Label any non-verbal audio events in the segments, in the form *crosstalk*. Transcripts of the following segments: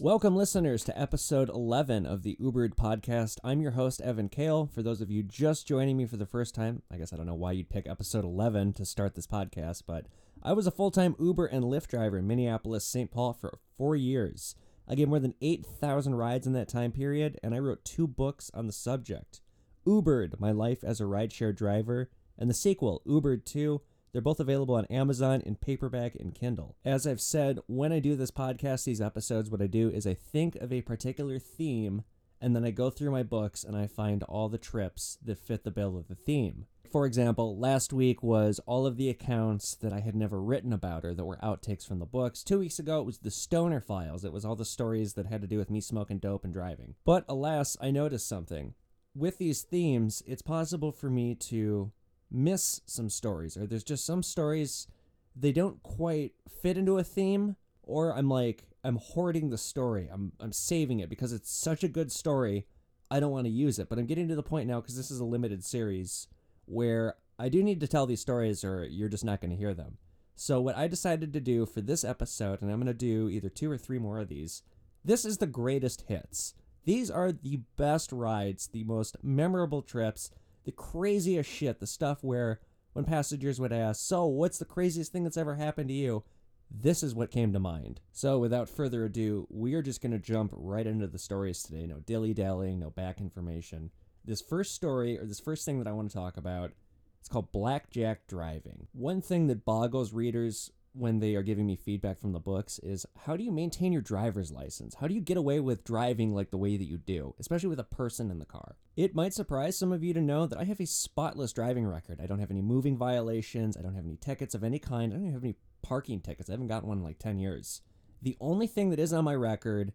Welcome, listeners, to episode 11 of the Ubered podcast. I'm your host, Evan Kale. For those of you just joining me for the first time, I guess I don't know why you'd pick episode 11 to start this podcast, but I was a full time Uber and Lyft driver in Minneapolis, St. Paul for four years. I gave more than 8,000 rides in that time period, and I wrote two books on the subject Ubered, My Life as a Rideshare Driver, and the sequel, Ubered 2, they're both available on Amazon in paperback and Kindle. As I've said, when I do this podcast, these episodes, what I do is I think of a particular theme and then I go through my books and I find all the trips that fit the bill of the theme. For example, last week was all of the accounts that I had never written about or that were outtakes from the books. Two weeks ago, it was the Stoner Files. It was all the stories that had to do with me smoking dope and driving. But alas, I noticed something. With these themes, it's possible for me to miss some stories, or there's just some stories they don't quite fit into a theme, or I'm like I'm hoarding the story. I'm I'm saving it because it's such a good story. I don't want to use it, but I'm getting to the point now because this is a limited series where I do need to tell these stories, or you're just not going to hear them. So what I decided to do for this episode, and I'm going to do either two or three more of these. This is the greatest hits. These are the best rides, the most memorable trips, the craziest shit, the stuff where when passengers would ask, So, what's the craziest thing that's ever happened to you? This is what came to mind. So, without further ado, we are just going to jump right into the stories today. No dilly dallying, no back information. This first story, or this first thing that I want to talk about, it's called Blackjack Driving. One thing that boggles readers when they are giving me feedback from the books is how do you maintain your driver's license? How do you get away with driving like the way that you do, especially with a person in the car? It might surprise some of you to know that I have a spotless driving record. I don't have any moving violations, I don't have any tickets of any kind, I don't have any parking tickets. I haven't gotten one in like 10 years. The only thing that is on my record,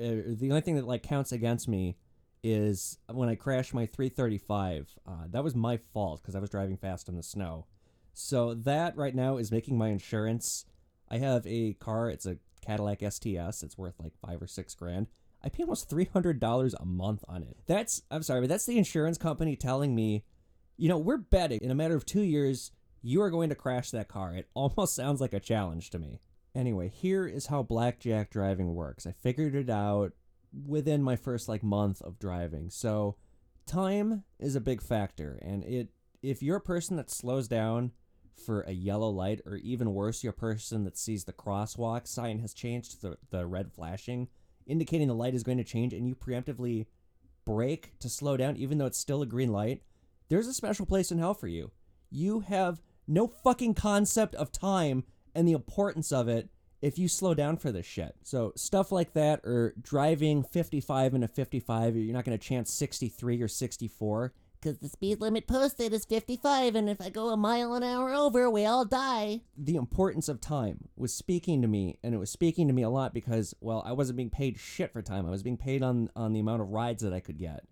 uh, the only thing that like counts against me is when I crashed my 335. Uh, that was my fault because I was driving fast in the snow. So that right now is making my insurance. I have a car. It's a Cadillac STS. It's worth like five or six grand. I pay almost three hundred dollars a month on it. That's I'm sorry, but that's the insurance company telling me, you know, we're betting in a matter of two years you are going to crash that car. It almost *laughs* sounds like a challenge to me. Anyway, here is how blackjack driving works. I figured it out within my first like month of driving. So time is a big factor, and it if you're a person that slows down for a yellow light, or even worse, you're person that sees the crosswalk sign has changed the, the red flashing, indicating the light is going to change, and you preemptively brake to slow down, even though it's still a green light, there's a special place in hell for you. You have no fucking concept of time and the importance of it if you slow down for this shit. So stuff like that, or driving 55 in a 55, you're not going to chance 63 or 64 because the speed limit posted is 55, and if I go a mile an hour over, we all die. The importance of time was speaking to me, and it was speaking to me a lot because, well, I wasn't being paid shit for time. I was being paid on, on the amount of rides that I could get,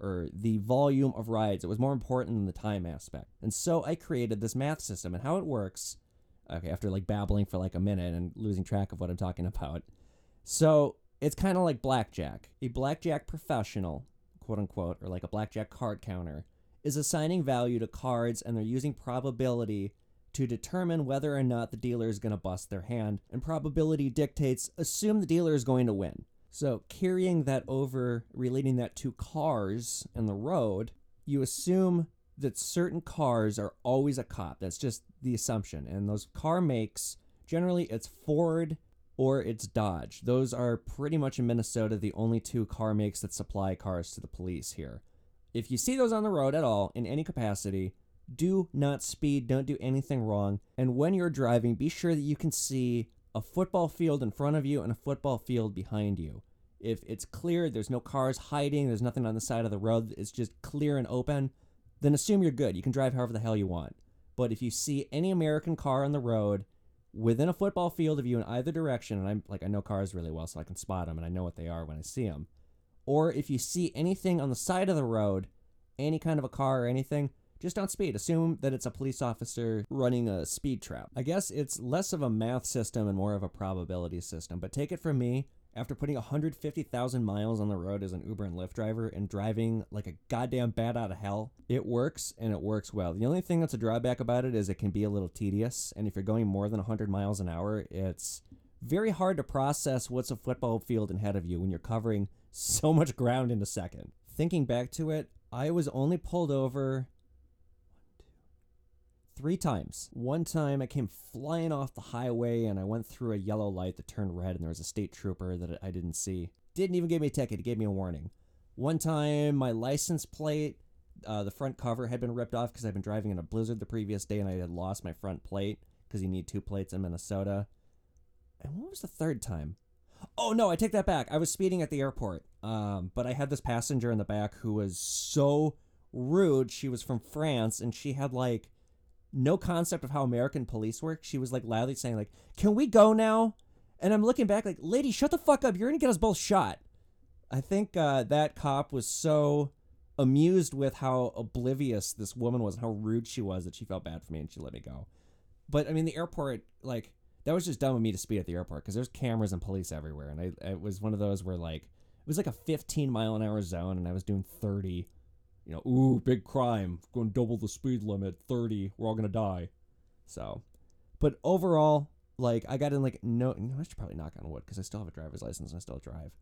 or the volume of rides. It was more important than the time aspect. And so I created this math system, and how it works, okay, after like babbling for like a minute and losing track of what I'm talking about. So it's kind of like blackjack. A blackjack professional quote unquote, or like a blackjack card counter, is assigning value to cards and they're using probability to determine whether or not the dealer is going to bust their hand. And probability dictates assume the dealer is going to win. So carrying that over, relating that to cars and the road, you assume that certain cars are always a cop. That's just the assumption. And those car makes, generally it's Ford, or it's Dodge. Those are pretty much in Minnesota the only two car makes that supply cars to the police here. If you see those on the road at all in any capacity, do not speed, don't do anything wrong. And when you're driving, be sure that you can see a football field in front of you and a football field behind you. If it's clear, there's no cars hiding, there's nothing on the side of the road, it's just clear and open, then assume you're good. You can drive however the hell you want. But if you see any American car on the road within a football field of you in either direction, and I'm like I know cars really well, so I can spot them and I know what they are when I see them. Or if you see anything on the side of the road, any kind of a car or anything, just don't speed. Assume that it's a police officer running a speed trap. I guess it's less of a math system and more of a probability system, but take it from me. After putting 150,000 miles on the road as an Uber and Lyft driver and driving like a goddamn bat out of hell, it works and it works well. The only thing that's a drawback about it is it can be a little tedious. And if you're going more than 100 miles an hour, it's very hard to process what's a football field ahead of you when you're covering so much ground in a second. Thinking back to it, I was only pulled over three times. One time I came flying off the highway and I went through a yellow light that turned red and there was a state trooper that I didn't see. Didn't even give me a ticket, he gave me a warning. One time my license plate, uh, the front cover had been ripped off because I'd been driving in a blizzard the previous day and I had lost my front plate because you need two plates in Minnesota. And what was the third time? Oh no, I take that back. I was speeding at the airport. Um, but I had this passenger in the back who was so rude. She was from France and she had like no concept of how American police work. She was like loudly saying like, "Can we go now?" And I'm looking back like, "Lady, shut the fuck up. You're going to get us both shot." I think uh, that cop was so amused with how oblivious this woman was, and how rude she was that she felt bad for me and she let me go. But I mean, the airport like that was just dumb of me to speed at the airport because there's cameras and police everywhere, and I it was one of those where like it was like a 15 mile an hour zone, and I was doing 30 you know, ooh, big crime, going double the speed limit, 30, we're all to die. So, but overall, like, I got in, like, no, I should probably knock on wood because I still have a driver's license and I still drive.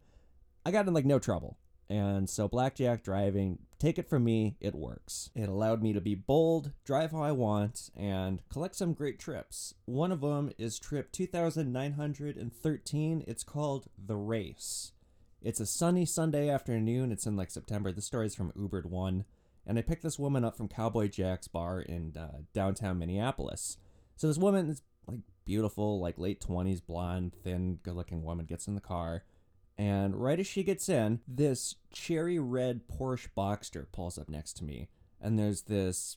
I got in, like, no trouble. And so, blackjack driving, take it from me, it works. It allowed me to be bold, drive how I want, and collect some great trips. One of them is trip 2913. It's called The Race. It's a sunny Sunday afternoon. It's in like September. The is from Ubered One, and I picked this woman up from Cowboy Jack's bar in uh, downtown Minneapolis. So this woman is like beautiful, like late twenties, blonde, thin, good-looking woman gets in the car, and right as she gets in, this cherry red Porsche Boxster pulls up next to me, and there's this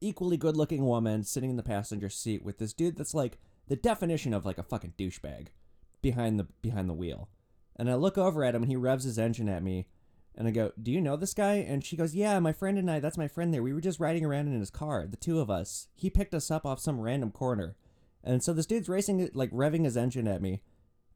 equally good-looking woman sitting in the passenger seat with this dude that's like the definition of like a fucking douchebag behind the behind the wheel. And I look over at him and he revs his engine at me. And I go, Do you know this guy? And she goes, Yeah, my friend and I, that's my friend there. We were just riding around in his car, the two of us. He picked us up off some random corner. And so this dude's racing, like revving his engine at me.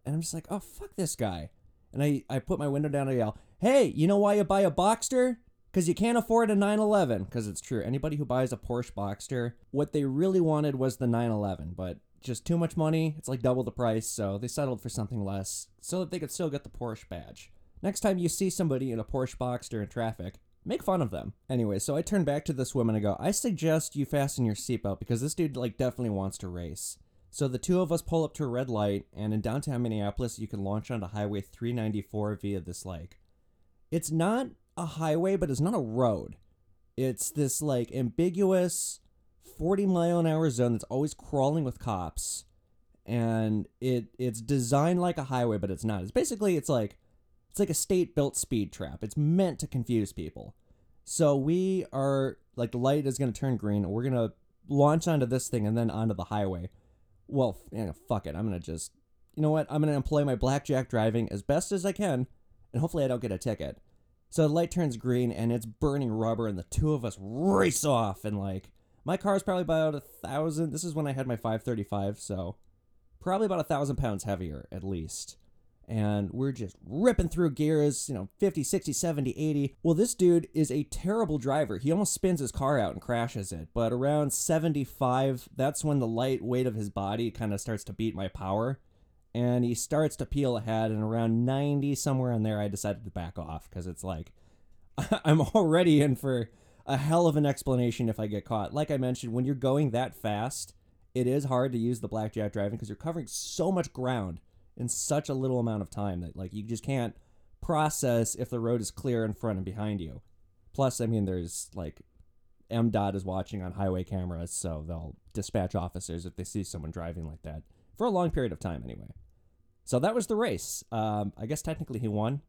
And I'm just like, Oh, fuck this guy. And I, I put my window down and I yell, Hey, you know why you buy a Boxster? Because you can't afford a 911. Because it's true. Anybody who buys a Porsche Boxster, what they really wanted was the 911. But just too much money. It's like double the price, so they settled for something less so that they could still get the Porsche badge. Next time you see somebody in a Porsche Boxster in traffic, make fun of them. Anyway, so I turn back to this woman and go, I suggest you fasten your seatbelt because this dude like definitely wants to race. So the two of us pull up to a red light, and in downtown Minneapolis, you can launch onto Highway 394 via this like. It's not a highway, but it's not a road. It's this like ambiguous 40 mile an hour zone that's always crawling with cops and it it's designed like a highway but it's not. It's basically it's like it's like a state built speed trap. It's meant to confuse people. So we are like the light is going to turn green we're going to launch onto this thing and then onto the highway. Well you know, fuck it. I'm going to just you know what? I'm going to employ my blackjack driving as best as i can and hopefully i don't get a ticket. So the light turns green and it's burning rubber and the two of us race off and like my car is probably about a thousand. This is when I had my 535, so probably about a thousand pounds heavier at least. And we're just ripping through gears, you know, 50, 60, 70, 80. Well, this dude is a terrible driver. He almost spins his car out and crashes it. But around 75, that's when the light weight of his body kind of starts to beat my power. And he starts to peel ahead. And around 90, somewhere in there, I decided to back off because it's like, *laughs* I'm already in for a hell of an explanation if I get caught. Like I mentioned, when you're going that fast, it is hard to use the blackjack driving because you're covering so much ground in such a little amount of time that like you just can't process if the road is clear in front and behind you. Plus, I mean, there's like M. Dot is watching on highway cameras, so they'll dispatch officers if they see someone driving like that for a long period of time, anyway. So that was the race. Um, I guess technically he won,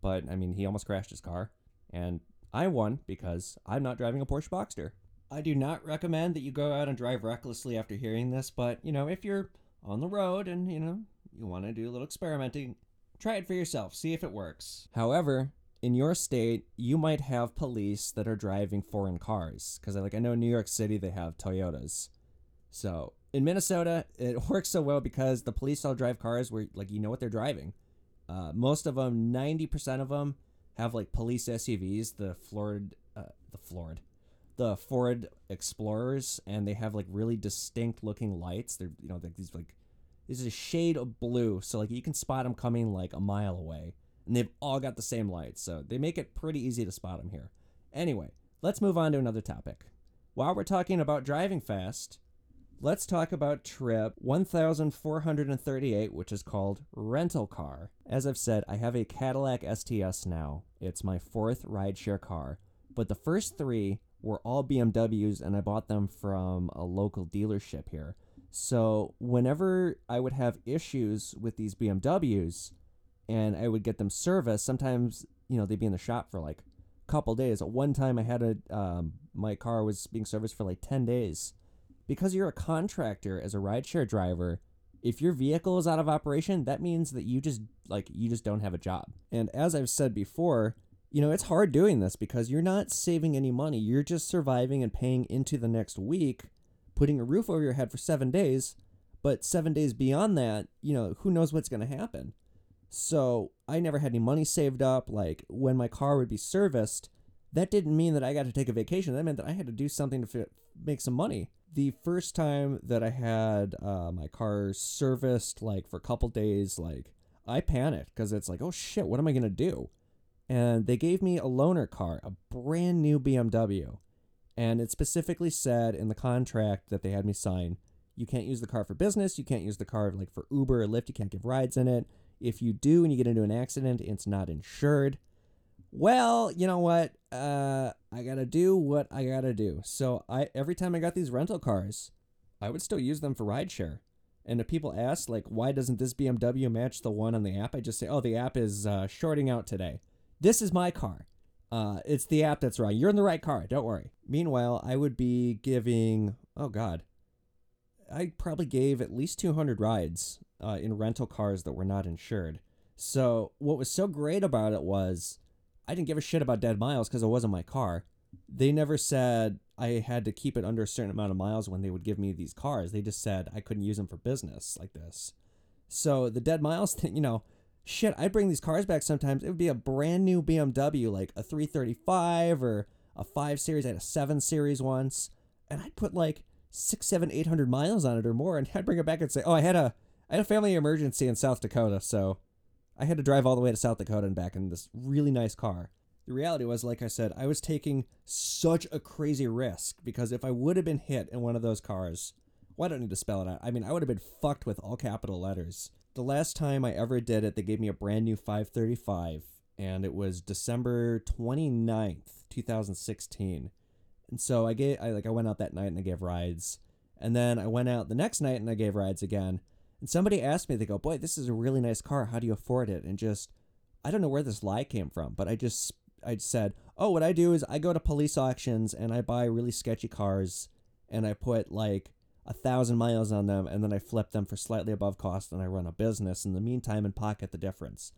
but I mean, he almost crashed his car, and I won because I'm not driving a Porsche Boxster. I do not recommend that you go out and drive recklessly after hearing this, but you know, if you're on the road and you know, you want to do a little experimenting, try it for yourself, see if it works. However, in your state, you might have police that are driving foreign cars because like I know in New York City they have Toyotas. So, in Minnesota, it *laughs* works so well because the police all drive cars where like you know what they're driving. Uh, most of them, 90% of them, have like police SUVs, the Ford, uh, the Ford, the Ford Explorers, and they have like really distinct looking lights. They're, you know, like these like, this is a shade of blue. So like you can spot them coming like a mile away. And they've all got the same lights. So they make it pretty easy to spot them here. Anyway, let's move on to another topic. While we're talking about driving fast, let's talk about trip 1438, which is called rental car. As I've said, I have a Cadillac STS now. It's my fourth rideshare car, but the first three were all BMWs, and I bought them from a local dealership here. So whenever I would have issues with these BMWs and I would get them serviced, sometimes, you know, they'd be in the shop for like a couple days. At one time, I had a um, my car was being serviced for like ten days. Because you're a contractor as a rideshare driver, if your vehicle is out of operation, that means that you just like you just don't have a job. And as I've said before, you know, it's hard doing this because you're not saving any money. You're just surviving and paying into the next week, putting a roof over your head for 7 days, but 7 days beyond that, you know, who knows what's going to happen. So I never had any money saved up. Like when my car would be serviced, that didn't mean that I got to take a vacation. That meant that I had to do something to make some money. The first time that I had uh, my car serviced, like for a couple days, like I panicked because it's like, oh shit, what am I gonna do? And they gave me a loaner car, a brand new BMW, and it specifically said in the contract that they had me sign, you can't use the car for business, you can't use the car like for Uber or Lyft, you can't give rides in it if you do and you get into an accident, it's not insured. Well, you know what? Uh, I gotta do what I gotta do. So I every time I got these rental cars, I would still use them for rideshare. And if people ask like, why doesn't this BMW match the one on the app? I just say, oh, the app is uh, shorting out today. This is my car. Uh, it's the app that's wrong. You're in the right car. Don't worry. Meanwhile, I would be giving. Oh God, I probably gave at least 200 rides uh, in rental cars that were not insured. So what was so great about it was I didn't give a shit about dead miles because it wasn't my car. They never said I had to keep it under a certain amount of miles when they would give me these cars. They just said I couldn't use them for business like this. So the dead miles *laughs* thing, you know, shit, I'd bring these cars back sometimes. It would be a brand new BMW, like a 335 or a 5 Series. I had a 7 Series once. And I'd put like six, seven, eight hundred miles on it or more. And *laughs* I'd bring it back and say, oh, I had a I had a family emergency in South Dakota, so I had to drive all the way to South Dakota and back in this really nice car. The reality was, like I said, I was taking such a crazy risk because if I would have been hit in one of those cars, well, I don't need to spell it out. I mean, I would have been fucked with all capital letters. The last time I ever did it, they gave me a brand new 535, and it was December 29th, 2016. And so I gave, I like, I went out that night and I gave rides, and then I went out the next night and I gave rides again. And somebody asked me, they go, boy, this is a really nice car. How do you afford it? And just, I don't know where this lie came from, but I just, I said, oh, what I do is I go to police auctions and I buy really sketchy cars and I put like a thousand miles on them and then I flip them for slightly above cost and I run a business in the meantime and pocket the difference.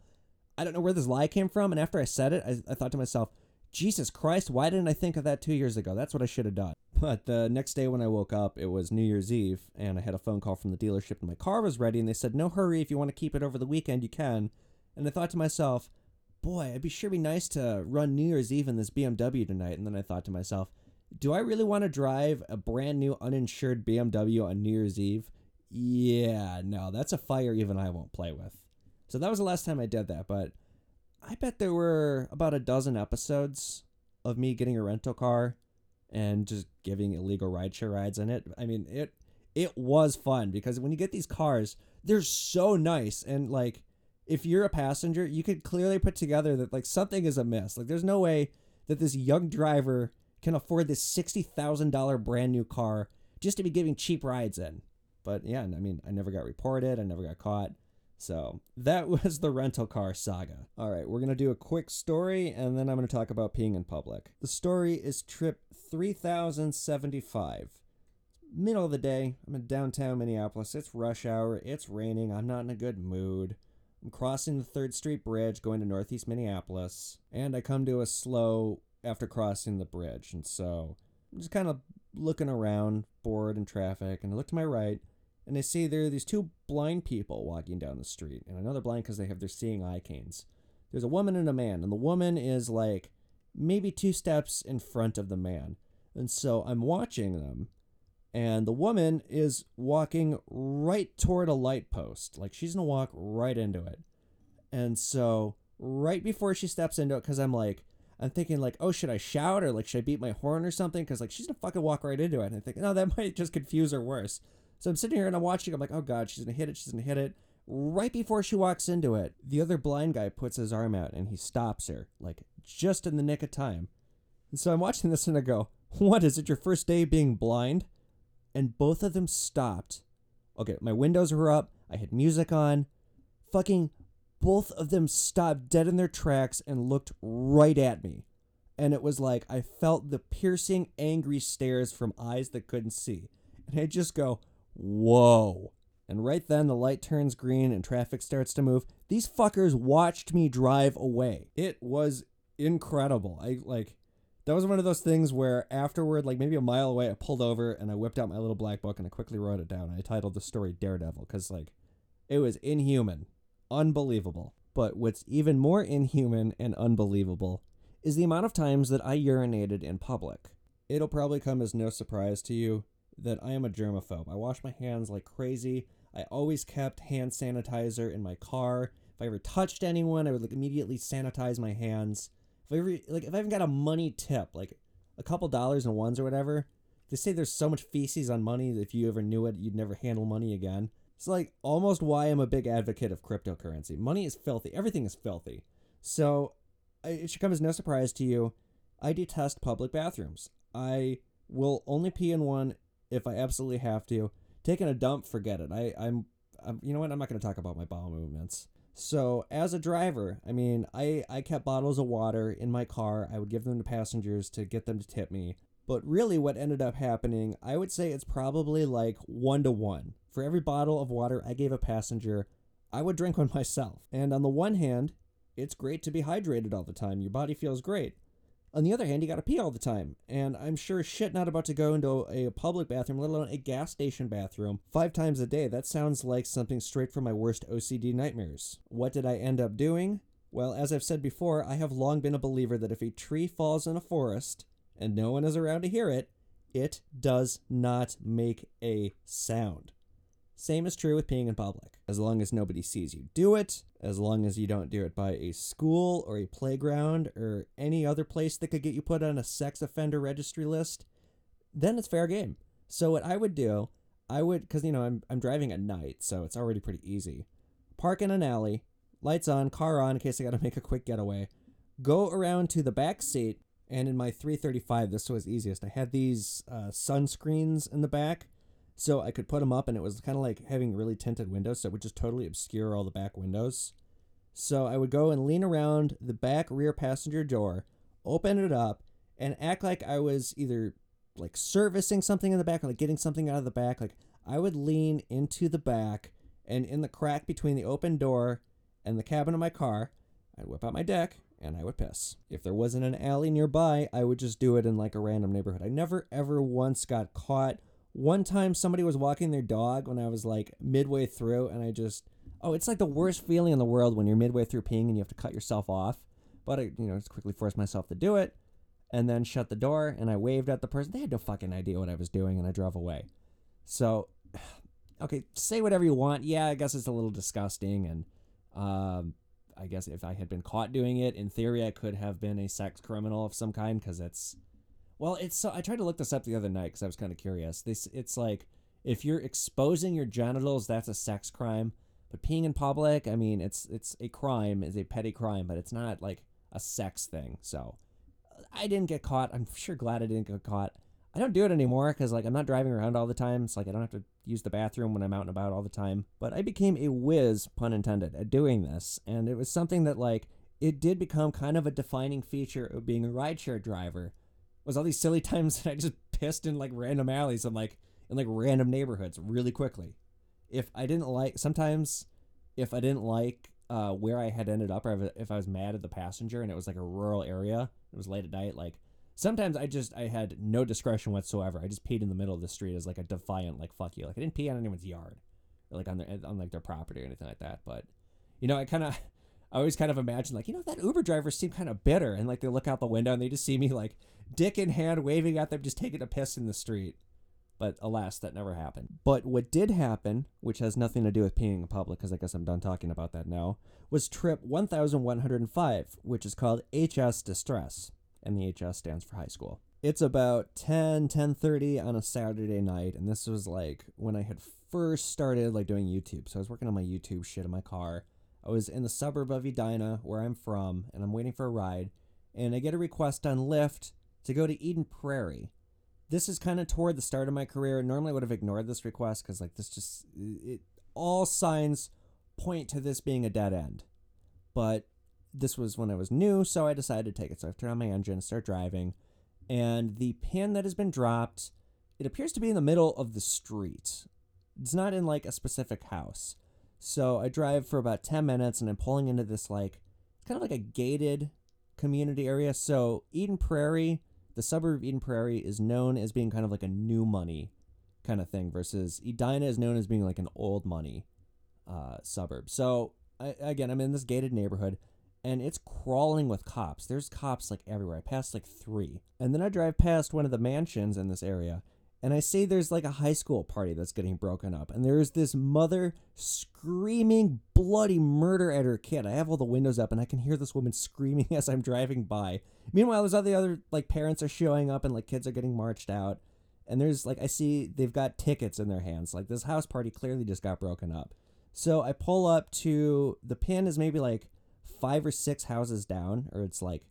I don't know where this lie came from. And after I said it, I, I thought to myself, Jesus Christ, why didn't I think of that two years ago? That's what I should have done. But the next day when I woke up, it was New Year's Eve, and I had a phone call from the dealership, and my car was ready, and they said, No hurry, if you want to keep it over the weekend, you can. And I thought to myself, Boy, it'd be sure be nice to run New Year's Eve in this BMW tonight. And then I thought to myself, Do I really want to drive a brand new uninsured BMW on New Year's Eve? Yeah, no, that's a fire even I won't play with. So that was the last time I did that, but I bet there were about a dozen episodes of me getting a rental car and just giving illegal rideshare rides in it. I mean, it it was fun because when you get these cars, they're so nice and like if you're a passenger, you could clearly put together that like something is amiss. Like there's no way that this young driver can afford this $60,000 brand new car just to be giving cheap rides in. But yeah, I mean, I never got reported, I never got caught. So that *laughs* was the rental car saga. All right, we're going to do a quick story and then I'm going to talk about peeing in public. The story is trip 3075. Middle of the day, I'm in downtown Minneapolis. It's rush hour, it's raining, I'm not in a good mood. I'm crossing the 3rd Street Bridge going to Northeast Minneapolis, and I come to a slow after crossing the bridge. And so I'm just kind of looking around, bored in traffic, and I look to my right, and they see there are these two blind people walking down the street, and they're blind because they have their seeing eye canes. There's a woman and a man, and the woman is like maybe two steps in front of the man, and so I'm watching them, and the woman is walking right toward a light post, like she's gonna walk right into it, and so right before she steps into it, because I'm like. I'm thinking like, oh, should I shout or like should I beat my horn or something? Because like she's gonna fucking walk right into it. And I think, no, oh, that *laughs* might just confuse her worse. So I'm sitting here and I'm watching. I'm like, oh god, she's gonna hit it. She's gonna hit it. Right before she walks into it, the other blind guy puts his arm out and he stops her, like just in the nick of time. And so I'm watching this and I go, what is it? Your first day being blind? And both of them stopped. Okay, my windows were up. I had music on. Fucking both of them stopped dead in their tracks and looked right at me. And it was like I felt the piercing, angry stares from eyes that couldn't see. And I just go, whoa. And right then the light turns green and traffic starts to move. These fuckers watched me drive away. It was incredible. I like that was one of those things where afterward, like maybe a mile away, I pulled over and I whipped out my little black book and I quickly wrote it down. I titled the story Daredevil because like it was inhuman unbelievable. But what's even more inhuman and unbelievable is the amount of times that I urinated in public. It'll probably come as no surprise to you that I am a germaphobe. I wash my hands like crazy. I always kept hand sanitizer in my car. If I ever touched anyone, I would like immediately sanitize my hands. If I ever like if I even got a money tip, like a couple dollars and ones or whatever, they say there's so much feces on money that if you ever knew it, you'd never handle money again. It's like almost why I'm a big advocate of cryptocurrency. Money is filthy. Everything is filthy. So it should come as no surprise to you. I detest public bathrooms. I will only pee in one if I absolutely have to. Taking a dump, forget it. I, I'm, I'm you know what? I'm not going to talk about my bowel movements. So as a driver, I mean, I, I kept bottles of water in my car. I would give them to passengers to get them to tip me. But really, what ended up happening, I would say it's probably like one to one. For every bottle of water I gave a passenger, I would drink one *laughs* myself. And on the one hand, it's great to be hydrated all the time. Your body feels great. On the other hand, you gotta pee all the time. And I'm sure shit not about to go into a public bathroom, let alone a gas station bathroom, five times a day. That sounds like something straight from my worst OCD nightmares. What did I end up doing? Well, as I've said before, I have long been a believer that if a tree falls in a forest, and no one is around to hear it, it does not make a sound. Same is true with peeing in public. As long as nobody sees you do it, as long as you don't do it by a school or a playground or any other place that could get you put on a sex offender registry list, then it's fair game. So what I would do, I would because you know I'm I'm driving at night, so it's already pretty easy. Park in an alley, lights on, car on in case I got to *laughs* make a quick getaway. Go around to the back seat, and in my 335, this was easiest. I had these uh, sunscreens in the back, so I could put them up, and it was kind of like having really tinted windows, so it would just totally obscure all the back windows. So I would go and lean around the back rear passenger door, open it up, and act like I was either like servicing something in the back or like getting something out of the back. Like I would lean into the back, and in the crack between the open door and the cabin of my car, I'd whip out my deck and I would piss. If there wasn't an alley nearby, I would just do it in like a random neighborhood. I never ever once got caught. One time somebody was walking their dog when I was like midway through and I just oh, it's like the worst feeling in the world when you're midway through peeing and you have to cut yourself off. But I, you know, just quickly forced myself to do it and then shut the door and I waved at the person. They had no fucking idea what I was doing and I drove away. So, *sighs* okay, say whatever you want. Yeah, I guess it's a little disgusting and um I guess if I had been caught doing it, in theory, I could have been a sex criminal of some kind because it's, well, it's so. I tried to look this up the other night because I was kind of curious. This, it's like if you're exposing your genitals, that's a sex crime. But peeing in public, I mean, it's it's a crime, is a petty crime, but it's not like a sex thing. So I didn't get caught. I'm sure glad I didn't get caught. I don't do it anymore because like I'm not driving around all the time. It's like I don't have to use the bathroom when I'm out and about all the time. But I became a whiz, pun intended, at doing this, and it was something that like it did become kind of a defining feature of being a rideshare driver. Was all these silly *laughs* times that I just pissed in like random alleys and like in like random neighborhoods really quickly. If I didn't like sometimes, if I didn't like uh, where I had ended up, or if I was mad at the passenger and it was like a rural area, it was late at night, like sometimes I just I had no discretion whatsoever. I just peed in the middle of the street as like a defiant like fuck you. Like I didn't pee on anyone's yard. or like on their on like their property or anything like that. But you know, I kind of *laughs* I always kind of imagine like you know that Uber driver seem kind of bitter, and like they look out the window and they just see me like dick in hand waving at them, just taking a piss in the street. But alas, that never happened. But what did happen, which has nothing to do with peeing in public, because I guess I'm done talking about that now, was trip 1105, which is called HS Distress, and the HS stands for high school. It's about 10, 10.30 on a Saturday night, and this was like when I had first started like doing YouTube. So I was working on my YouTube shit in my car. I was in the suburb of Edina, where I'm from, and I'm waiting for a ride, and I get a request on Lyft to go to Eden Prairie this is kind of toward the start of my career. Normally, I would have ignored this request because, like, this just it all signs point to this being a dead end. But this was when I was new, so I decided to take it. So I turned on my engine, start driving, and the pin that has been dropped, it appears to be in the middle of the street. It's not in like a specific house. So I drive for about 10 minutes and I'm pulling into this like kind of like a gated community area. So Eden Prairie the suburb of Eden Prairie is known as being kind of like a new money kind of thing versus Edina is known as being like an old money uh, suburb. So I, again, I'm in this gated neighborhood and it's crawling with cops. There's cops like everywhere. I passed like three. And then I drive past one of the mansions in this area and I say there's like a high school party that's getting broken up, and there's this mother screaming bloody murder at her kid. I have all the windows up, and I can hear this woman screaming *laughs* as I'm driving by. Meanwhile, there's all the other like parents are showing up, and like kids are getting marched out, and there's like I see they've got tickets in their hands. Like this house party clearly just got broken up. So I pull up to the pin is maybe like five or six houses down, or it's like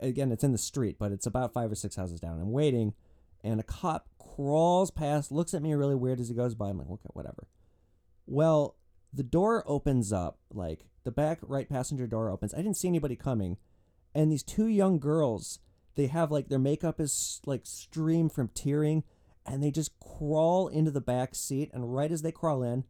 again it's in the street, but it's about five or six houses down. I'm waiting, and a cop crawls past, looks at me really weird as he goes by. I'm like, okay, whatever. Well, the door opens up, like the back right passenger door opens. I didn't see anybody coming. And these two young girls, they have like their makeup is like stream from tearing, and they just crawl into the back seat. And right as they crawl in,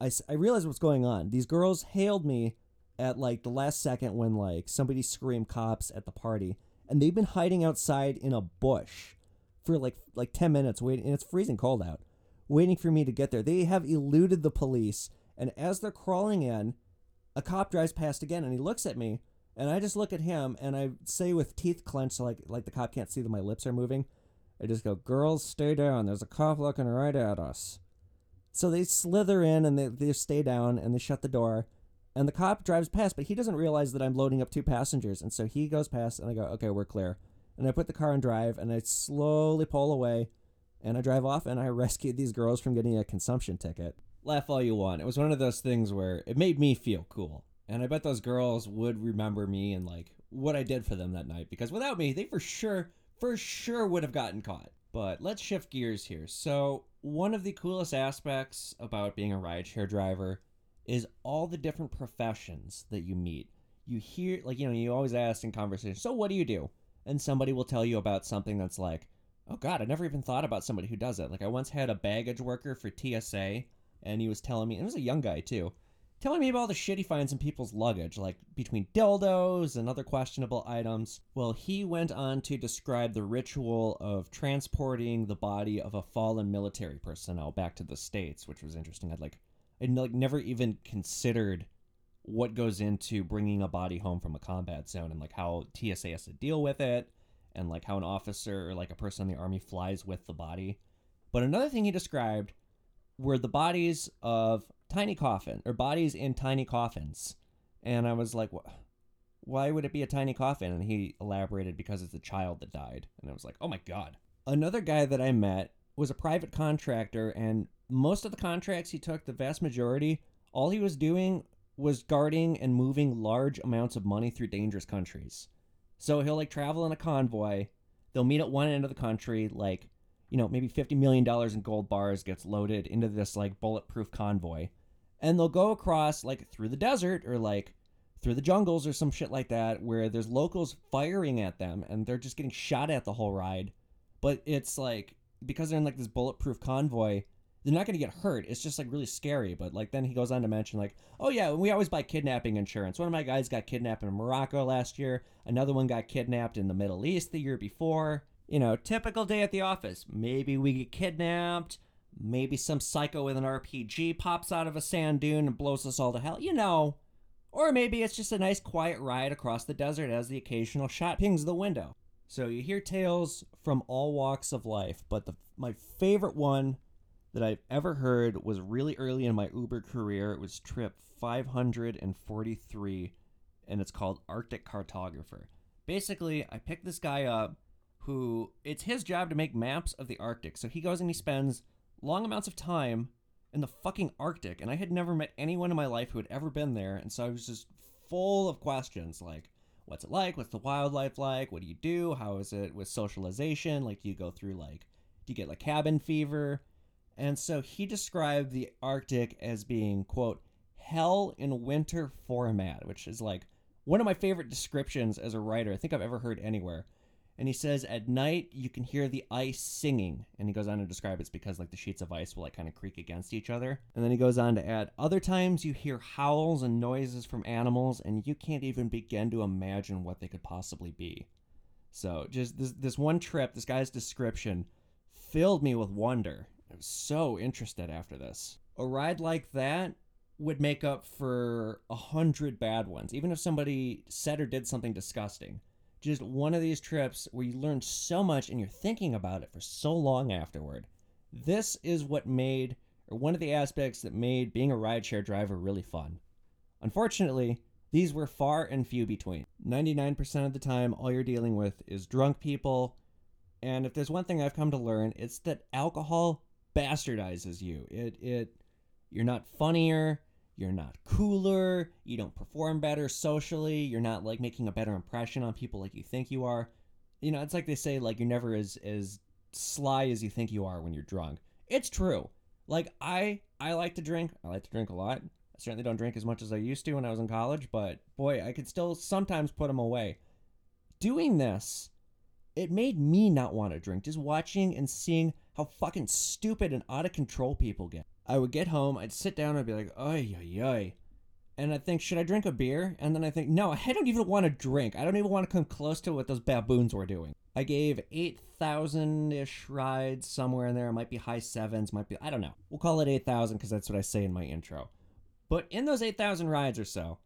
I, I realize what's going on. These girls hailed me at like the last second when like somebody screamed cops at the party, and they've been hiding outside in a bush for like like 10 minutes waiting and it's freezing cold out waiting for me to get there. They have eluded the police and as they're crawling in a cop drives past again and he looks at me and i just look at him and i say with teeth clenched like like the cop can't see that my lips are moving i just go girls stay down. There's a cop looking right at us. So they slither in and they, they stay down and they shut the door and the cop drives past but he doesn't realize that i'm loading up two passengers and so he goes past and i go okay we're clear and I put the car in drive and I slowly pull away and I drive off and I *laughs* rescued these girls from getting a consumption ticket. Laugh all you want. It was one of those things where it made me feel cool. And I bet those girls would remember me and like what I did for them that night because without me, they for sure, for sure would have gotten caught. But let's shift gears here. So, one of the coolest aspects about being a rideshare driver is all the different professions that you meet. You hear, like, you know, you always ask in conversation, so what do you do? And somebody will tell you about something that's like, oh God, I never even thought about somebody who does it. Like I once had a baggage worker for TSA, and he was telling me, and it was a young guy too, telling me about all the shit he finds in people's luggage, like between dildos and other questionable items. Well, he went on to describe the ritual of transporting the body of a fallen military personnel back to the states, which was interesting. I'd like, I'd like never even considered what goes into bringing a body home from a combat zone and like how TSA has to deal with it and like how an officer or like a person in the army flies with the body. But another thing he described were the bodies of tiny coffin or bodies in tiny coffins. And I was like, why would it be a tiny coffin? And he elaborated because it's a child that died. And I was like, oh my God. Another guy that I met was a private contractor, and most of the contracts he took, the vast majority, all he was doing was guarding and moving large amounts of money through dangerous countries. So he'll like travel in a convoy. They'll meet at one end of the country, like, you know, maybe $50 million in gold bars gets loaded into this like bulletproof convoy. And they'll go across like through the desert or like through the jungles or some shit like that where there's locals firing at them and they're just getting shot at the whole ride. But it's like because they're in like this bulletproof convoy, they're not going to get hurt. It's just like really scary. But like then he goes on to mention like, oh yeah, we always buy kidnapping insurance. One of my guys got kidnapped in Morocco last year. Another one got kidnapped in the Middle East the year before. You know, typical day at the office. Maybe we get kidnapped. Maybe some psycho with an RPG pops out of a sand dune and blows us all to hell. You know. Or maybe it's just a nice quiet ride across the desert as the occasional shot pings the window. So you hear tales from all walks of life, but the my favorite one that I've ever heard was really early in my Uber career. It was trip 543 and it's called Arctic Cartographer. Basically, I picked this guy up who it's his job to make maps of the Arctic. So he goes and he spends long amounts of time in the fucking Arctic, and I had never met anyone in my life who had ever been there, and so I was just full of questions like what's it like? What's the wildlife like? What do you do? How is it with socialization? Like do you go through like do you get like cabin fever? And so he described the Arctic as being, quote, hell in winter format, which is like one of my favorite descriptions as a writer I think I've ever heard anywhere. And he says at night you can hear the ice singing, and he goes on to describe it's because like the sheets of ice will like kind of creak against each other. And then he goes on to add other times you hear howls and noises from animals, and you can't even begin to imagine what they could possibly be. So just this this one trip, this guy's description filled me with wonder. I was so interested after this. A ride like that would make up for a hundred bad ones, even if somebody said or did something disgusting just one of these trips where you learn so much and you're thinking about it for so long afterward. This is what made, or one of the aspects that made being a rideshare driver really fun. Unfortunately, these were far and few between. 99% of the time, all you're dealing with is drunk people. And if there's one thing I've come to learn, it's that alcohol bastardizes you. It, it, you're not funnier, you're not cooler, you don't perform better socially, you're not like making a better impression on people like you think you are. You know, it's like they say like you're never as as sly as you think you are when you're drunk. It's true. Like I I like to drink. I like to drink a lot. I certainly don't drink as much as I used to when I was in college, but boy, I could still sometimes put them away. Doing this, it made me not want to drink just watching and seeing how fucking stupid and out of control people get. I would get home, I'd sit down, I'd be like, ay, ay, ay. And I'd think, should I drink a beer? And then I think, no, I don't even want to drink. I don't even want to come close to what those baboons were doing. I gave 8,000 ish rides somewhere in there. It might be high sevens, might be, I don't know. We'll call it 8,000 because that's what I say in my intro. But in those 8,000 rides or so,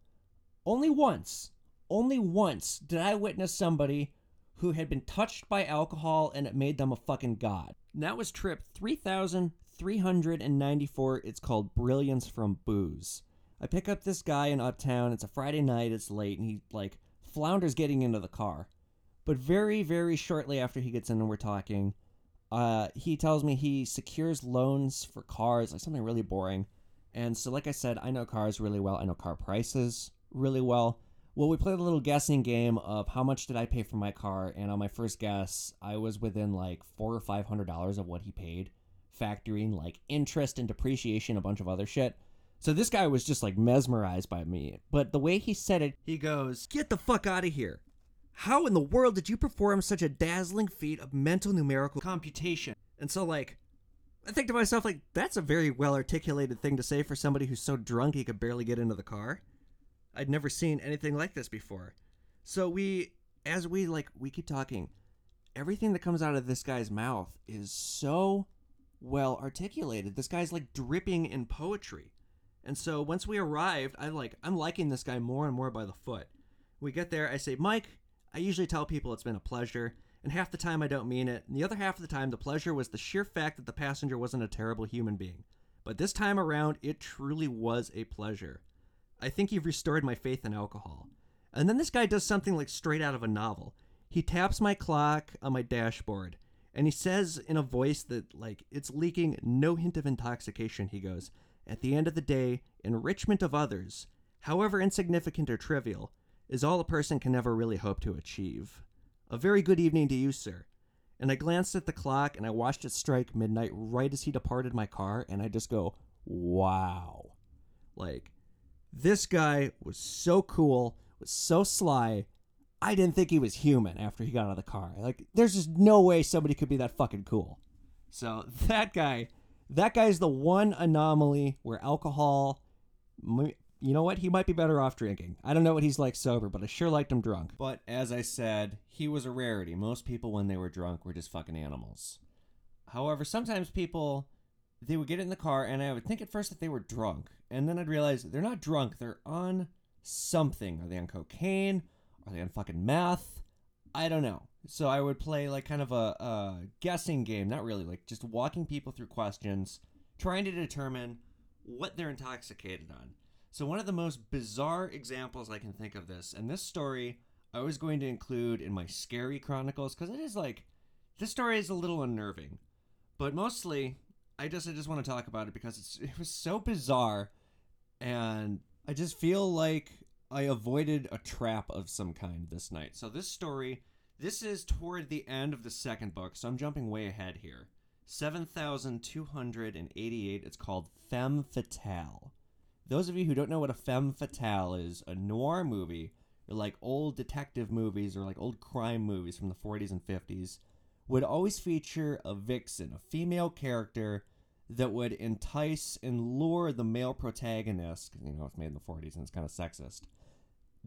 only once, only once did I witness somebody who had been touched by alcohol and it made them a fucking god. And that was trip 3394. It's called Brilliance from Booze. I pick up this guy in Uptown. It's a Friday night. It's late, and he like flounders getting into the car. But very, very shortly after he gets in and we're talking, uh, he tells me he secures loans for cars, like something really boring. And so, like I said, I know cars really well. I know car prices really well. Well, we played a little guessing game of how much did I pay for my car, and on my first guess, I was within like four or five hundred dollars of what he paid factoring like interest and depreciation, a bunch of other shit. So this guy was just like mesmerized by me. But the way he said it, he goes, Get the fuck out of here. How in the world did you perform such a dazzling feat of mental numerical computation? And so, like, I think to myself, like, that's a very well articulated thing to say for somebody who's so drunk he could barely get into the car. I'd never seen anything like this before. So we, as we like, we keep talking, everything that comes out of this guy's mouth is so well articulated. This guy's like dripping in poetry. And so once we arrived, I like I'm liking this guy more and more by the foot. We get there, I say, "Mike, I usually tell people it's been a pleasure." And half the time I don't mean it, and the other half of the time the pleasure was the sheer fact that the passenger wasn't a terrible human being. But this time around, it truly was a pleasure. I think you've restored my faith in alcohol. And then this guy does something like straight out of a novel. He taps my clock on my dashboard and he says in a voice that, like, it's leaking no hint of intoxication, he goes, At the end of the day, enrichment of others, however insignificant or trivial, is all a person can ever really hope to achieve. A very good evening to you, sir. And I glanced at the clock and I watched it strike midnight right as he departed my car, and I just go, wow. Like, this guy was so cool, was so sly, I didn't think he was human after he got out of the car. Like, there's just no way somebody could be that fucking cool. So *laughs* that guy, that guy's the one anomaly where alcohol, you know what? He might be better off drinking. I don't know what he's like sober, but I sure liked him drunk. But as I said, he was a rarity. Most people, when they were drunk, were just fucking animals. However, sometimes people they would get in the car, and I would think at first that they were drunk, and then I'd realize they're not drunk. They're on something. Are they on cocaine? Are they on fucking meth? I don't know. So I would play like kind of a, a guessing game, not really, like just walking people through questions, trying to determine what they're intoxicated on. So one of the most bizarre examples I can think of this, and this story I was going to include in my scary chronicles because it is like this story is a little unnerving, but mostly I just I just want to talk about it because it's it was so bizarre, and I just feel like I avoided a trap of some kind this night. So this story, this is toward the end of the second book, so I'm jumping way ahead here. 7288. It's called Femme Fatale. Those of you who don't know what a femme fatale is, a noir movie, or like old detective movies or like old crime movies from the 40s and 50s, would always feature a vixen, a female character that would entice and lure the male protagonist, you know, it's made in the 40s and it's kind of sexist,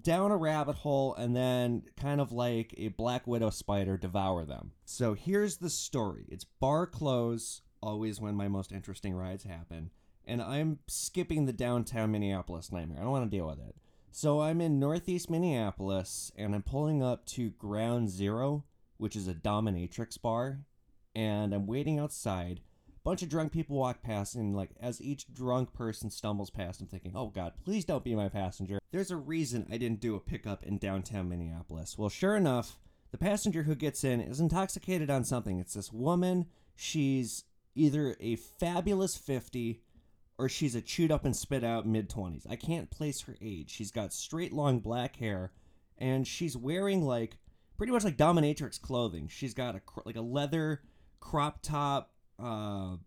down a rabbit hole and then kind of like a black widow spider devour them. So here's the story. It's bar close, always when my most interesting rides happen, and I'm skipping the downtown Minneapolis nightmare. I don't want to deal with it. So I'm in northeast Minneapolis and I'm pulling up to Ground Zero, which is a dominatrix bar, and I'm waiting outside. Bunch of drunk people walk past, and like as each drunk person stumbles past, I'm thinking, "Oh God, please don't be my passenger." There's a reason I didn't do a pickup in downtown Minneapolis. Well, sure enough, the passenger who gets in is intoxicated on something. It's this woman. She's either a fabulous 50 or she's a chewed up and spit out mid 20s. I can't place her age. She's got straight long black hair and she's wearing like pretty much like dominatrix clothing. She's got a like a leather crop top uh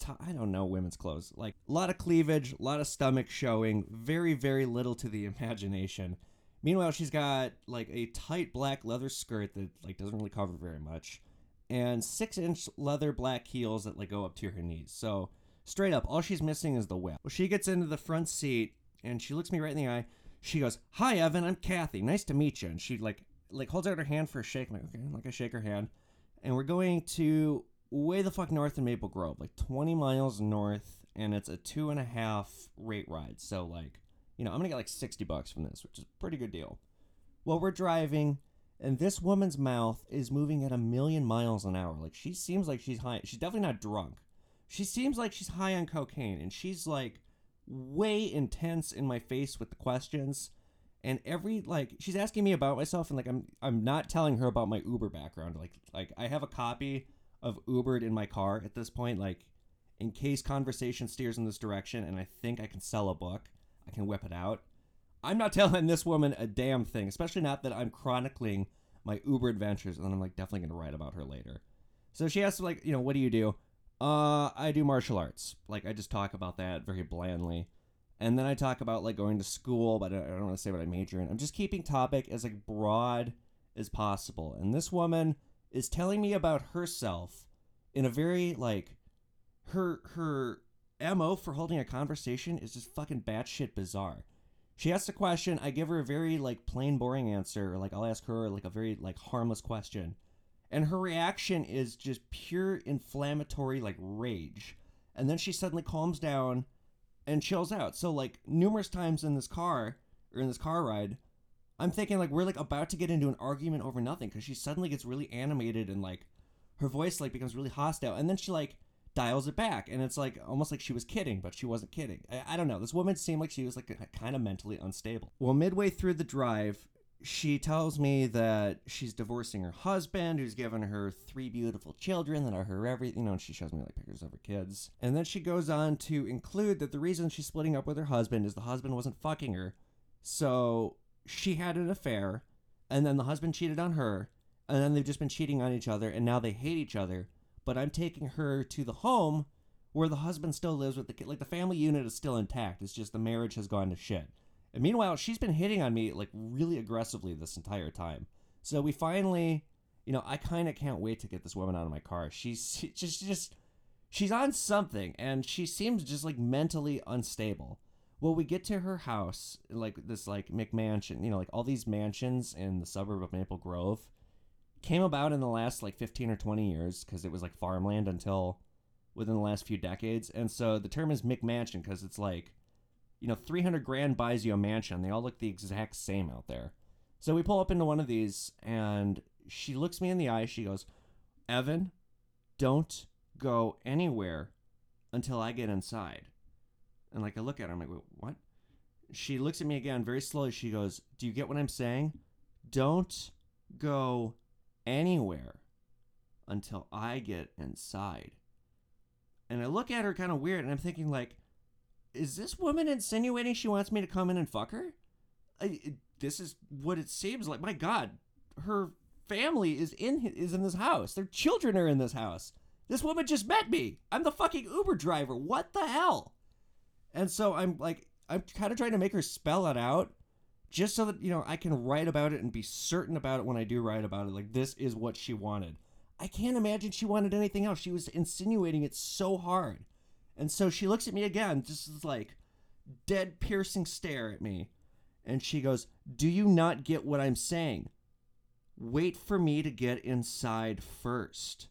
to- I don't know women's clothes. Like a lot of cleavage, a lot of stomach showing, very very little to the *laughs* imagination. Meanwhile, she's got like a tight black leather skirt that like doesn't really cover very much, and six inch leather black heels that like go up to her knees. So straight up, all she's missing is the whip. Well, she gets into the front seat and she looks me right in the eye. She goes, "Hi, Evan. I'm Kathy. Nice to meet you." And she like like holds out her hand for a shake. I'm like, okay, like I shake her hand, and we're going to way the fuck north in Maple Grove, like 20 miles north, and it's a two and a half rate ride. So like, you know, I'm gonna get like 60 bucks from this, which is a pretty good deal. Well, we're driving, and this woman's mouth is moving at a million miles an hour. Like she seems like she's high. She's definitely not drunk. She seems like she's high on cocaine, and she's like way intense in my face with the questions. And every like she's asking me about myself, and like I'm I'm not telling her about my Uber background. Like like I have a copy of Ubered in my car at this point. Like in case conversation steers in this direction, and I think I can sell a book, I can whip it out. I'm not *laughs* telling this woman a damn thing, especially not that I'm chronicling my Uber adventures, and I'm like definitely gonna write about her later. So she asks like, you know, what do you do? Uh, I do martial arts. Like I just talk about that very blandly. And then I talk about like going to school, but I don't want to say what I major in. I'm just keeping topic as like broad as possible. And this woman is telling me about herself in a very like her her mo for holding a conversation is just fucking batshit bizarre. She asks a question, I give her a very like plain boring answer. Like I'll ask her like a very like harmless question, and her reaction is just pure inflammatory like rage. And then she suddenly calms down and chills out. So like numerous times in this car or in this car ride, I'm thinking like we're like about to get into an argument over nothing because she suddenly gets really animated and like her voice like becomes really hostile, and then she like dials it back, and it's like almost like she was kidding, but she wasn't kidding. I, I don't know. This woman seemed like she was like kind of mentally unstable. Well, midway through the drive, she tells me that she's divorcing her husband, who's given her three beautiful children that are her everything. You know, and she shows me like pictures of her kids. And then she goes on to include that the reason she's splitting up with her husband is the husband wasn't fucking her. So she had an affair, and then the husband cheated on her, and then they've just been cheating on each other, and now they hate each other. But I'm taking her to the home where the husband still lives with the kid. Like the family unit is still intact. It's just the marriage has gone to shit. And meanwhile, she's been hitting on me like really aggressively this entire time. So we finally, you know, I kind of can't wait to get this woman out of my car. She's she just just she's on something and she seems just like mentally unstable. Well, we get to her house, like this like McMansion, you know, like all these mansions in the suburb of Maple Grove came about in the last like 15 or 20 years because it was like farmland until within the last few decades. And so the term is McMansion because it's like, you know, 300 grand buys you a mansion. They all look the exact same out there. So we pull up into one of these and she looks me in the eye. She goes, Evan, don't go anywhere until I get inside. And like I look at her, I'm like, Wait, what? She looks at me again very slowly. She goes, Do you get what I'm saying? Don't go anywhere until I get inside. And I look at her kind of weird and I'm thinking, like, is this woman insinuating she wants me to come in and fuck her? I, it- this is what it seems like. My God, her family is in is in this house. Their children are in this house. This woman just met me. I'm the fucking Uber driver. What the hell? And so I'm like, I'm kind of trying to make her spell it out, just so that you know I can write about it and be certain about it when I do write about it. Like this is what she wanted. I can't imagine she wanted anything else. She was insinuating it so hard. And so she looks at me again, just this, like dead piercing stare at me. And she goes, Do you not get what I'm saying? Wait for me to get inside first.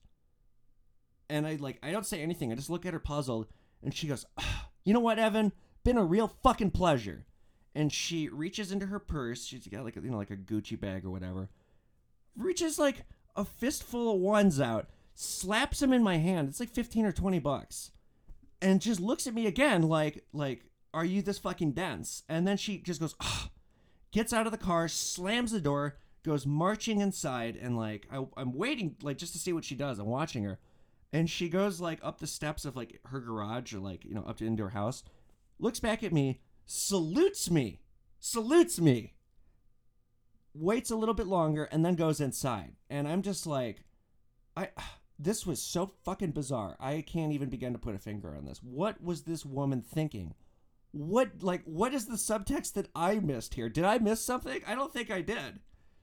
And I like I don't say anything. I just look at her puzzled and she goes, "Ah, You know what, Evan? Been a real fucking pleasure. And she reaches into her purse. She's got like a, you know like a Gucci bag or whatever. Reaches like a fistful of ones out, slaps them in my hand. It's like 15 or 20 bucks. And just looks at me again like like are you this fucking dense? And then she just goes, "Ah," gets out of the car, slams the door, goes marching inside, and like I, I'm waiting like just to see what she does. I'm watching her, and she goes like up the steps of like her garage or like you know up to into her house, looks back at me, salutes me, salutes me, waits a little bit longer, and then goes inside. And I'm just like, I. *sighs* This was so fucking bizarre. I can't even begin to put a finger on this. What was this woman thinking? What like what is the subtext that I missed here? Did I miss something? I don't think I did.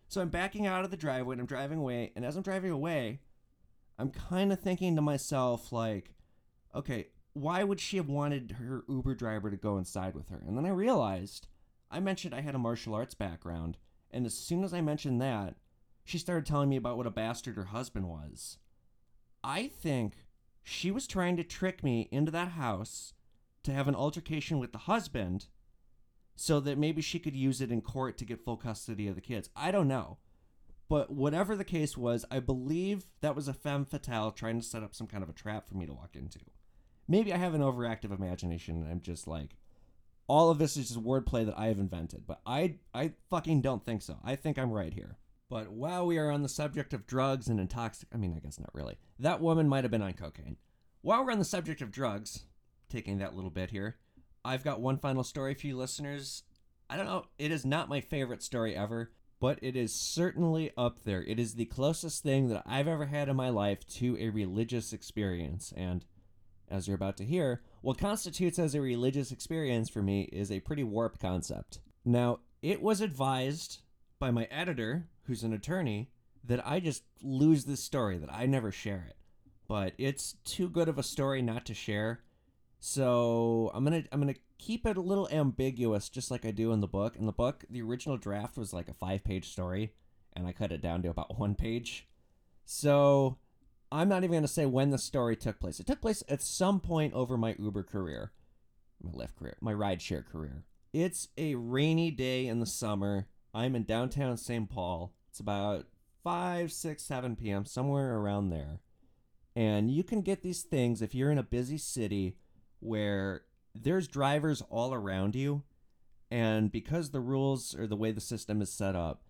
So I'm backing out of the driveway and I'm driving away, and as I'm driving away, I'm kind of thinking to myself like, okay, why would she have wanted her Uber driver to go inside with her? And then I realized I mentioned I had a martial arts background, and as soon as I mentioned that, she started telling me about what a bastard her husband was. I think she was trying to trick me into that house to have an altercation with the husband so that maybe she could use it in court to get full custody of the kids. I don't know. But whatever the case was, I believe that was a femme fatale trying to set up some kind of a trap for me to walk into. Maybe I have an overactive imagination and I'm just like, all of this is just wordplay that I have invented. But I, I fucking don't think so. I think I'm right here. But while we are on the subject of drugs and intoxic, I mean, I guess not really. That woman might have been on cocaine. While we're on the subject of drugs, taking that little bit here, I've got one final story for you listeners. I don't know, it is not my favorite story ever, but it is certainly up there. It is the closest thing that I've ever had in my life to a religious experience. And as you're about to hear, what constitutes as a religious experience for me is a pretty warped concept. Now, it was advised by my editor, who's an attorney, that I just lose this story, that I never share it. But it's too good of a story not to share. So I'm gonna I'm gonna keep it a little ambiguous, just like I do in the book. In the book, the original draft was like a five page story, and I cut it down to about *laughs* one page. So I'm not even gonna say when the story took place. It took place at some point over my Uber career, my Lyft career, my rideshare career. It's a rainy day in the summer. I'm in downtown St. Paul. It's about 5, 6, 7 p.m., somewhere around there. And you can get these things if you're in a busy city where there's drivers all around you. And because the rules or the way the system is set up,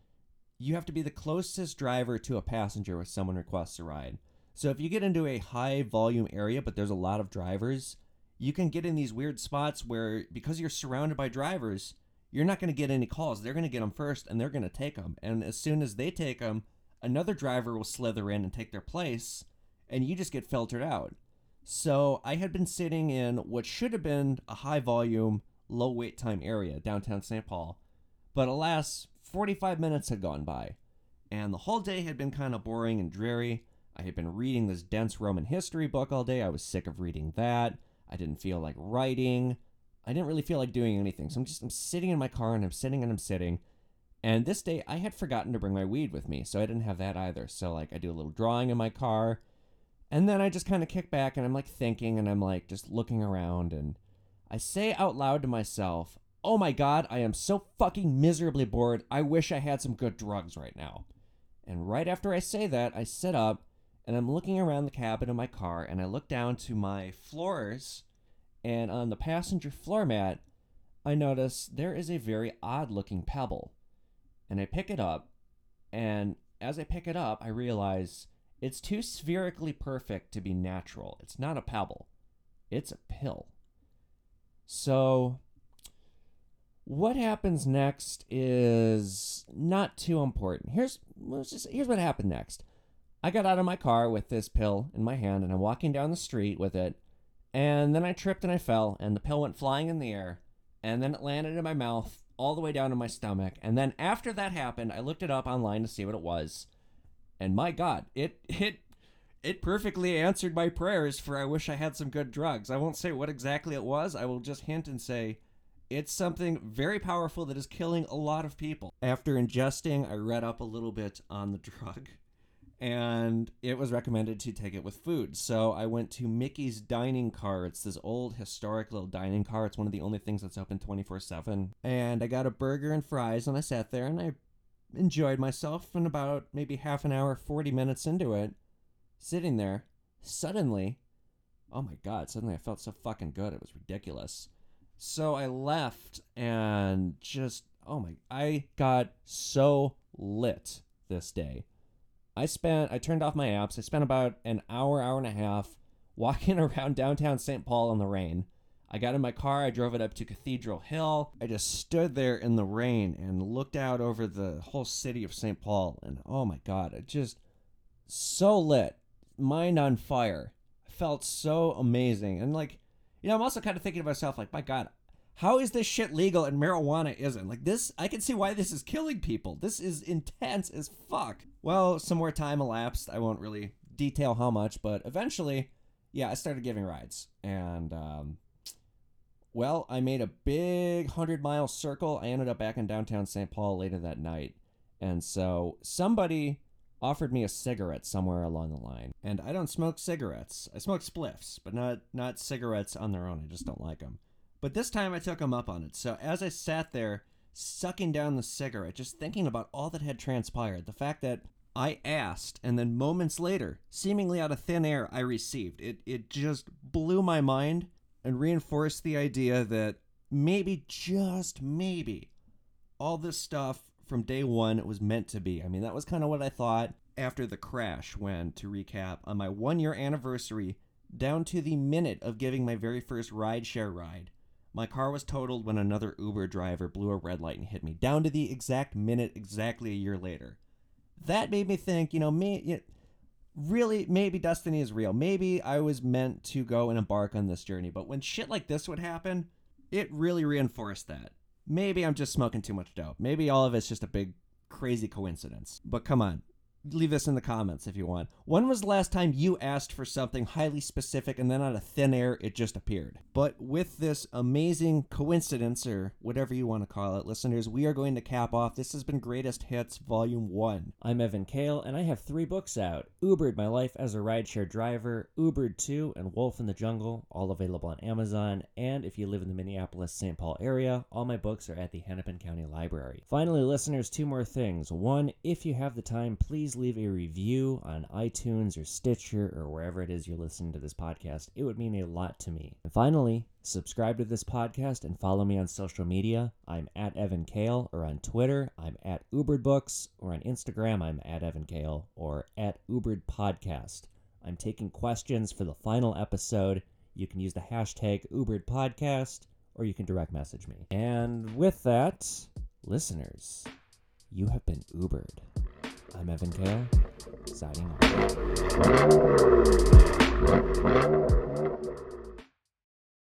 you have to be the closest driver to a passenger if someone requests a ride. So if you get into a high volume area, but there's a lot of drivers, you can get in these weird spots where because you're surrounded by drivers, you're not going to get any calls. They're going to get them first and they're going to take them. And as soon as they take them, another driver will slither in and take their place, and you just get filtered out. So I had been sitting in what should have been a high volume, low wait time area downtown St. Paul, but alas, 45 minutes had gone by, and the whole day had been kind of boring and dreary. I had been reading this dense Roman history book all day. I was sick of reading that. I didn't feel like writing. I didn't really feel like doing anything. So I'm just I'm sitting in my car and I'm sitting and I'm sitting. And this day I had forgotten to bring my weed with me, so I didn't have that either. So like I do a little drawing in my car. And then I just kind of kick back and I'm like thinking and I'm like just looking around and I say out loud to myself, Oh my god, I am so fucking miserably bored. I wish I had some good drugs right now. And right after I say that, I sit up and I'm looking around the cabin of my car and I look down to my floors and on the passenger floor mat, I notice there is a very odd looking pebble. And I pick it up and as I pick it up, I realize it's too spherically perfect to be natural. It's not a pebble. It's a pill. So what happens next is not too important. Here's just, here's what happened next. I got out of my car with this pill in my hand and I'm walking down the street with it. And then I tripped and I fell and the pill went flying in the air and then it landed in my mouth all the way down to my stomach. And then after that happened, I looked it up online to see what it was. And my god, it it it perfectly answered my prayers for I wish I had some good drugs. I won't say what exactly it was. I will just hint and say it's something very powerful that is killing a lot of people. After ingesting, I read up a little bit on the drug and it was recommended to take it with food. So I went to Mickey's Dining Car. It's this old historic little dining car. It's one of the only things that's open 24 7. And I got a burger and fries and I sat there and I enjoyed myself. And about maybe half an hour, 40 minutes into it, sitting there, suddenly, oh my God, suddenly I felt so fucking good. It was ridiculous. So I left and just, oh my, I got so lit this day. I spent, I turned off my apps. I spent about an hour, hour and a half walking *laughs* around downtown St. Paul in the rain. I got in my car, I drove it up to Cathedral Hill. I just stood there in the rain and looked out over the whole city of St. Paul. And oh my God, it just so lit, mind on fire. I felt so amazing. And like, you know, I'm also kind of thinking to myself, like, my God, how is this shit legal and marijuana isn't? Like, this, I can see why this is killing people. This is intense as fuck. Well, some more time elapsed. I won't really detail how much, but eventually, yeah, I started giving rides. And, um, well, I made a big 100 mile circle. I ended up back in downtown St. Paul later that night. And so somebody offered me a cigarette somewhere along the line. And I don't smoke cigarettes. I smoke spliffs, but not not cigarettes on their own. I just don't like them. But this time I took him up on it. So as I sat there sucking down the cigarette, just thinking about all that had transpired, the fact that I asked and then moments later, seemingly out of thin air, I received. It it just blew my mind and reinforce the idea that maybe just maybe all this stuff from day one was meant to be. I mean, that was kind of what I thought after the crash when, to recap, on my one year anniversary, down to the minute of giving my very first rideshare ride, my car was totaled when another Uber driver blew a red light and hit me, down to the exact minute, exactly a year later. That made me think, you know, me, you know, really, maybe destiny is real. Maybe I was meant to go and embark on this journey. But when shit like this would happen, it really reinforced that maybe I'm just smoking too much dope. Maybe all of it's just a big crazy coincidence. But come on, leave this in the comments if you want. When was the last time you asked for something highly specific and then out of thin air it just appeared? But with this amazing coincidence, or whatever you want to call it, listeners, we are going to cap off. This has been Greatest Hits Volume 1. I'm Evan Kale, and I have three books out Ubered My Life as a Rideshare Driver, Ubered 2, and Wolf in the Jungle, all available on Amazon. And if you live in the Minneapolis St. Paul area, all my books are at the Hennepin County Library. Finally, listeners, two more things. One, if you have the time, please leave a review on iTunes or Stitcher or wherever it is you're listening to this podcast. It would mean a lot to me. And finally, subscribe to this podcast and follow me on social media. I'm at Evan Kale, or on Twitter, I'm at Ubered Books, or on Instagram, I'm at Evan Kale, or at Ubered Podcast. I'm taking questions for the final episode. You can use the hashtag Ubered Podcast, or you can direct message me. And with that, listeners, you have been Ubered. I'm Evan Kale, signing off.